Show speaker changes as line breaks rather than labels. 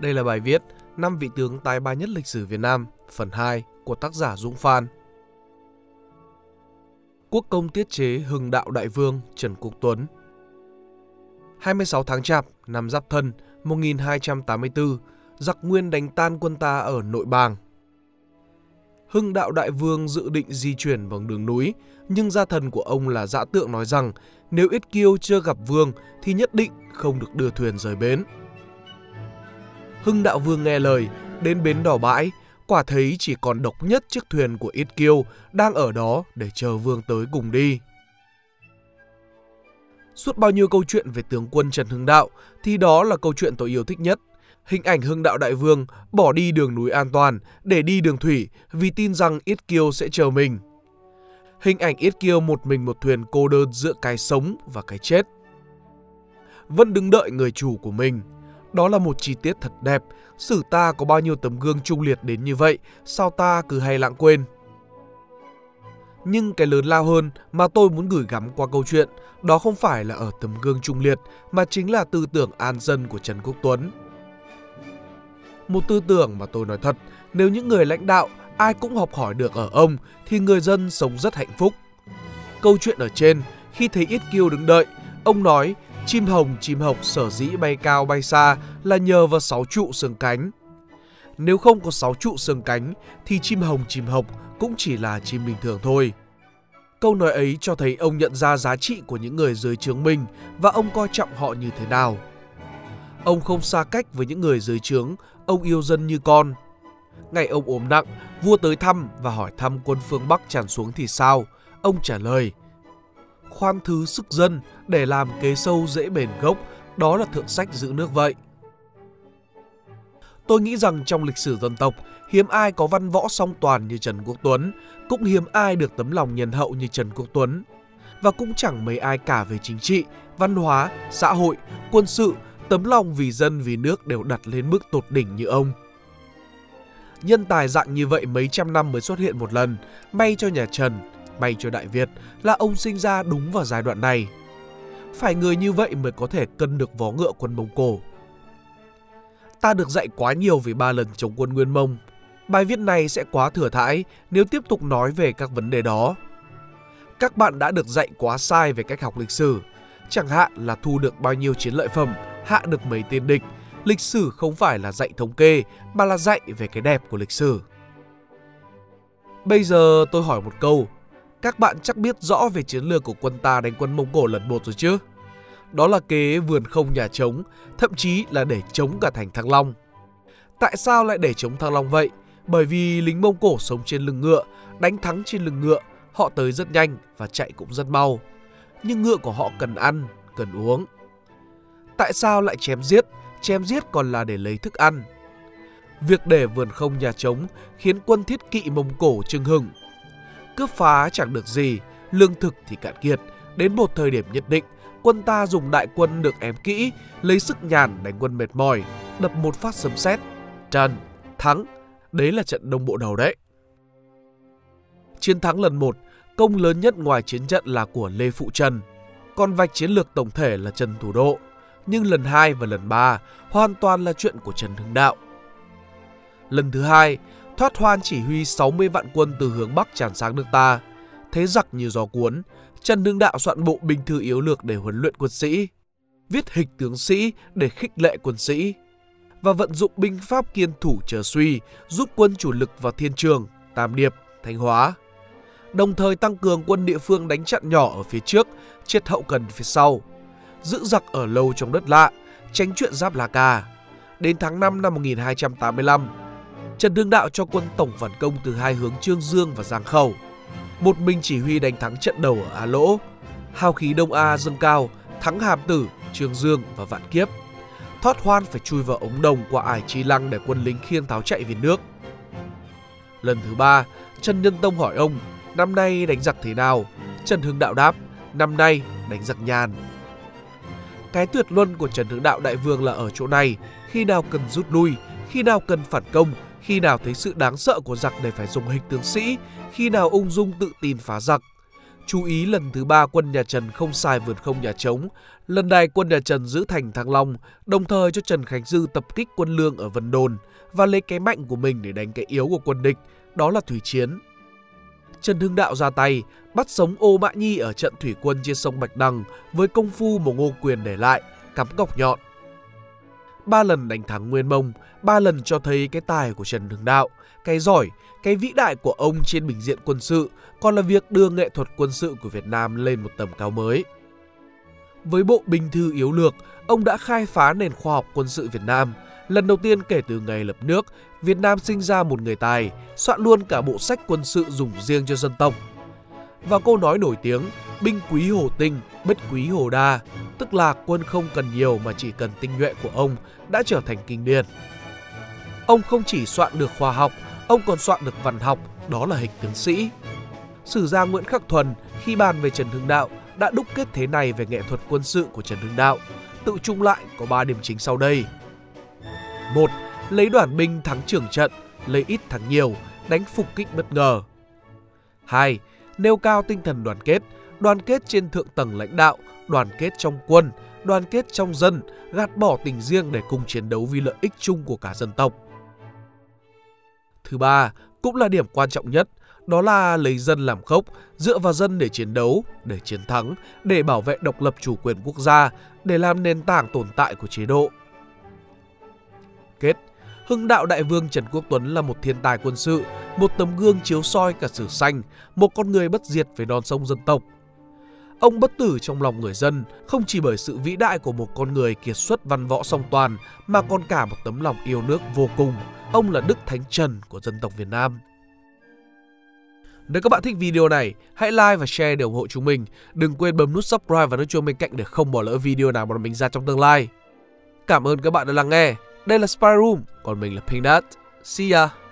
Đây là bài viết năm vị tướng tài ba nhất lịch sử Việt Nam, phần 2 của tác giả Dũng Phan. Quốc công tiết chế Hưng Đạo Đại Vương Trần Quốc Tuấn 26 tháng Chạp năm Giáp Thân 1284, giặc Nguyên đánh tan quân ta ở nội bàng. Hưng Đạo Đại Vương dự định di chuyển bằng đường núi, nhưng gia thần của ông là dã tượng nói rằng nếu Yết Kiêu chưa gặp Vương thì nhất định không được đưa thuyền rời bến. Hưng Đạo Vương nghe lời, đến bến đỏ bãi, quả thấy chỉ còn độc nhất chiếc thuyền của ít Kiêu đang ở đó để chờ Vương tới cùng đi. Suốt bao nhiêu câu chuyện về tướng quân Trần Hưng Đạo thì đó là câu chuyện tôi yêu thích nhất. Hình ảnh Hưng Đạo Đại Vương bỏ đi đường núi an toàn để đi đường thủy vì tin rằng Yết Kiêu sẽ chờ mình. Hình ảnh Yết Kiêu một mình một thuyền cô đơn giữa cái sống và cái chết. Vẫn đứng đợi người chủ của mình. Đó là một chi tiết thật đẹp. Sử ta có bao nhiêu tấm gương trung liệt đến như vậy, sao ta cứ hay lãng quên. Nhưng cái lớn lao hơn mà tôi muốn gửi gắm qua câu chuyện đó không phải là ở tấm gương trung liệt mà chính là tư tưởng an dân của Trần Quốc Tuấn. Một tư tưởng mà tôi nói thật, nếu những người lãnh đạo ai cũng học hỏi được ở ông thì người dân sống rất hạnh phúc. Câu chuyện ở trên, khi thấy Yết Kiêu đứng đợi, ông nói chim hồng chim hộc sở dĩ bay cao bay xa là nhờ vào sáu trụ xương cánh. Nếu không có sáu trụ xương cánh thì chim hồng chim hộc cũng chỉ là chim bình thường thôi. Câu nói ấy cho thấy ông nhận ra giá trị của những người dưới trướng mình và ông coi trọng họ như thế nào. Ông không xa cách với những người dưới trướng, ông yêu dân như con. Ngày ông ốm nặng, vua tới thăm và hỏi thăm quân phương Bắc tràn xuống thì sao? Ông trả lời, khoan thứ sức dân để làm kế sâu dễ bền gốc, đó là thượng sách giữ nước vậy. Tôi nghĩ rằng trong lịch sử dân tộc, hiếm ai có văn võ song toàn như Trần Quốc Tuấn, cũng hiếm ai được tấm lòng nhân hậu như Trần Quốc Tuấn. Và cũng chẳng mấy ai cả về chính trị, văn hóa, xã hội, quân sự, tấm lòng vì dân vì nước đều đặt lên mức tột đỉnh như ông. Nhân tài dạng như vậy mấy trăm năm mới xuất hiện một lần, may cho nhà Trần, may cho Đại Việt là ông sinh ra đúng vào giai đoạn này. Phải người như vậy mới có thể cân được vó ngựa quân Mông Cổ. Ta được dạy quá nhiều về ba lần chống quân Nguyên Mông. Bài viết này sẽ quá thừa thãi nếu tiếp tục nói về các vấn đề đó. Các bạn đã được dạy quá sai về cách học lịch sử, chẳng hạn là thu được bao nhiêu chiến lợi phẩm, hạ được mấy tên địch. Lịch sử không phải là dạy thống kê mà là dạy về cái đẹp của lịch sử. Bây giờ tôi hỏi một câu, các bạn chắc biết rõ về chiến lược của quân ta đánh quân Mông Cổ lần một rồi chứ? Đó là kế vườn không nhà trống, thậm chí là để chống cả thành Thăng Long. Tại sao lại để chống Thăng Long vậy? Bởi vì lính Mông Cổ sống trên lưng ngựa, đánh thắng trên lưng ngựa, họ tới rất nhanh và chạy cũng rất mau. Nhưng ngựa của họ cần ăn, cần uống. Tại sao lại chém giết? Chém giết còn là để lấy thức ăn. Việc để vườn không nhà trống khiến quân thiết kỵ Mông Cổ trưng hừng. Cướp phá chẳng được gì, lương thực thì cạn kiệt. Đến một thời điểm nhất định, quân ta dùng đại quân được ém kỹ, lấy sức nhàn đánh quân mệt mỏi, đập một phát sấm sét. Trần, thắng, đấy là trận đông bộ đầu đấy. Chiến thắng lần một công lớn nhất ngoài chiến trận là của Lê Phụ Trần, còn vạch chiến lược tổng thể là Trần Thủ Độ. Nhưng lần 2 và lần 3 hoàn toàn là chuyện của Trần Hưng Đạo. Lần thứ hai, thoát hoan chỉ huy 60 vạn quân từ hướng Bắc tràn sang nước ta. Thế giặc như gió cuốn, Trần Hưng Đạo soạn bộ binh thư yếu lược để huấn luyện quân sĩ, viết hịch tướng sĩ để khích lệ quân sĩ và vận dụng binh pháp kiên thủ chờ suy, giúp quân chủ lực vào Thiên Trường, Tam Điệp, Thanh Hóa. Đồng thời tăng cường quân địa phương đánh chặn nhỏ ở phía trước, triệt hậu cần phía sau, giữ giặc ở lâu trong đất lạ, tránh chuyện giáp La Ca. Đến tháng 5 năm 1285, Trần Hưng Đạo cho quân tổng phản công từ hai hướng Trương Dương và Giang Khẩu – một mình chỉ huy đánh thắng trận đầu ở Á Lỗ. Hào khí Đông A dâng cao, thắng Hàm Tử, Trương Dương và Vạn Kiếp. Thoát hoan phải chui vào ống đồng qua ải Chi Lăng để quân lính khiêng tháo chạy về nước. Lần thứ ba, Trần Nhân Tông hỏi ông, năm nay đánh giặc thế nào? Trần Hưng Đạo đáp, năm nay đánh giặc nhàn. Cái tuyệt luân của Trần Hưng Đạo Đại Vương là ở chỗ này, khi nào cần rút lui, khi nào cần phản công khi nào thấy sự đáng sợ của giặc để phải dùng hình tướng sĩ, khi nào ung dung tự tin phá giặc. Chú ý lần thứ ba quân nhà Trần không sai vượt không nhà Trống. Lần này quân nhà Trần giữ thành Thăng Long, đồng thời cho Trần Khánh Dư tập kích quân lương ở Vân Đồn và lấy cái mạnh của mình để đánh cái yếu của quân địch, đó là thủy chiến. Trần Hưng Đạo ra tay, bắt sống Ô Mã Nhi ở trận thủy quân trên sông Bạch Đằng với công phu mà Ngô Quyền để lại, cắm gọc nhọn. Ba lần đánh thắng Nguyên Mông, ba lần cho thấy cái tài của Trần Hưng Đạo, cái giỏi, cái vĩ đại của ông trên bình diện quân sự còn là việc đưa nghệ thuật quân sự của Việt Nam lên một tầm cao mới. Với bộ binh thư yếu lược, ông đã khai phá nền khoa học quân sự Việt Nam. Lần đầu tiên kể từ ngày lập nước, Việt Nam sinh ra một người tài, soạn luôn cả bộ sách quân sự dùng riêng cho dân tộc. Và câu nói nổi tiếng, binh quý hồ tinh, bất quý hồ đa, tức là quân không cần nhiều mà chỉ cần tinh nhuệ của ông đã trở thành kinh điển. Ông không chỉ soạn được khoa học, ông còn soạn được văn học, đó là hình tướng sĩ. Sử gia Nguyễn Khắc Thuần khi bàn về Trần Hưng Đạo đã đúc kết thế này về nghệ thuật quân sự của Trần Hưng Đạo. Tự chung lại có 3 điểm chính sau đây. 1. Lấy đoàn binh thắng trưởng trận, lấy ít thắng nhiều, đánh phục kích bất ngờ. 2. Nêu cao tinh thần đoàn kết, đoàn kết trên thượng tầng lãnh đạo, đoàn kết trong quân, đoàn kết trong dân, gạt bỏ tình riêng để cùng chiến đấu vì lợi ích chung của cả dân tộc. Thứ ba, cũng là điểm quan trọng nhất, đó là lấy dân làm khốc, dựa vào dân để chiến đấu, để chiến thắng, để bảo vệ độc lập chủ quyền quốc gia, để làm nền tảng tồn tại của chế độ. Kết Hưng đạo đại vương Trần Quốc Tuấn là một thiên tài quân sự, một tấm gương chiếu soi cả sử xanh, một con người bất diệt về non sông dân tộc. Ông bất tử trong lòng người dân không chỉ bởi sự vĩ đại của một con người kiệt xuất văn võ song toàn mà còn cả một tấm lòng yêu nước vô cùng. Ông là Đức Thánh Trần của dân tộc Việt Nam. Nếu các bạn thích video này, hãy like và share để ủng hộ chúng mình. Đừng quên bấm nút subscribe và nút chuông bên cạnh để không bỏ lỡ video nào mà mình ra trong tương lai. Cảm ơn các bạn đã lắng nghe. Đây là Spy Room, còn mình là Pink Dot. See ya!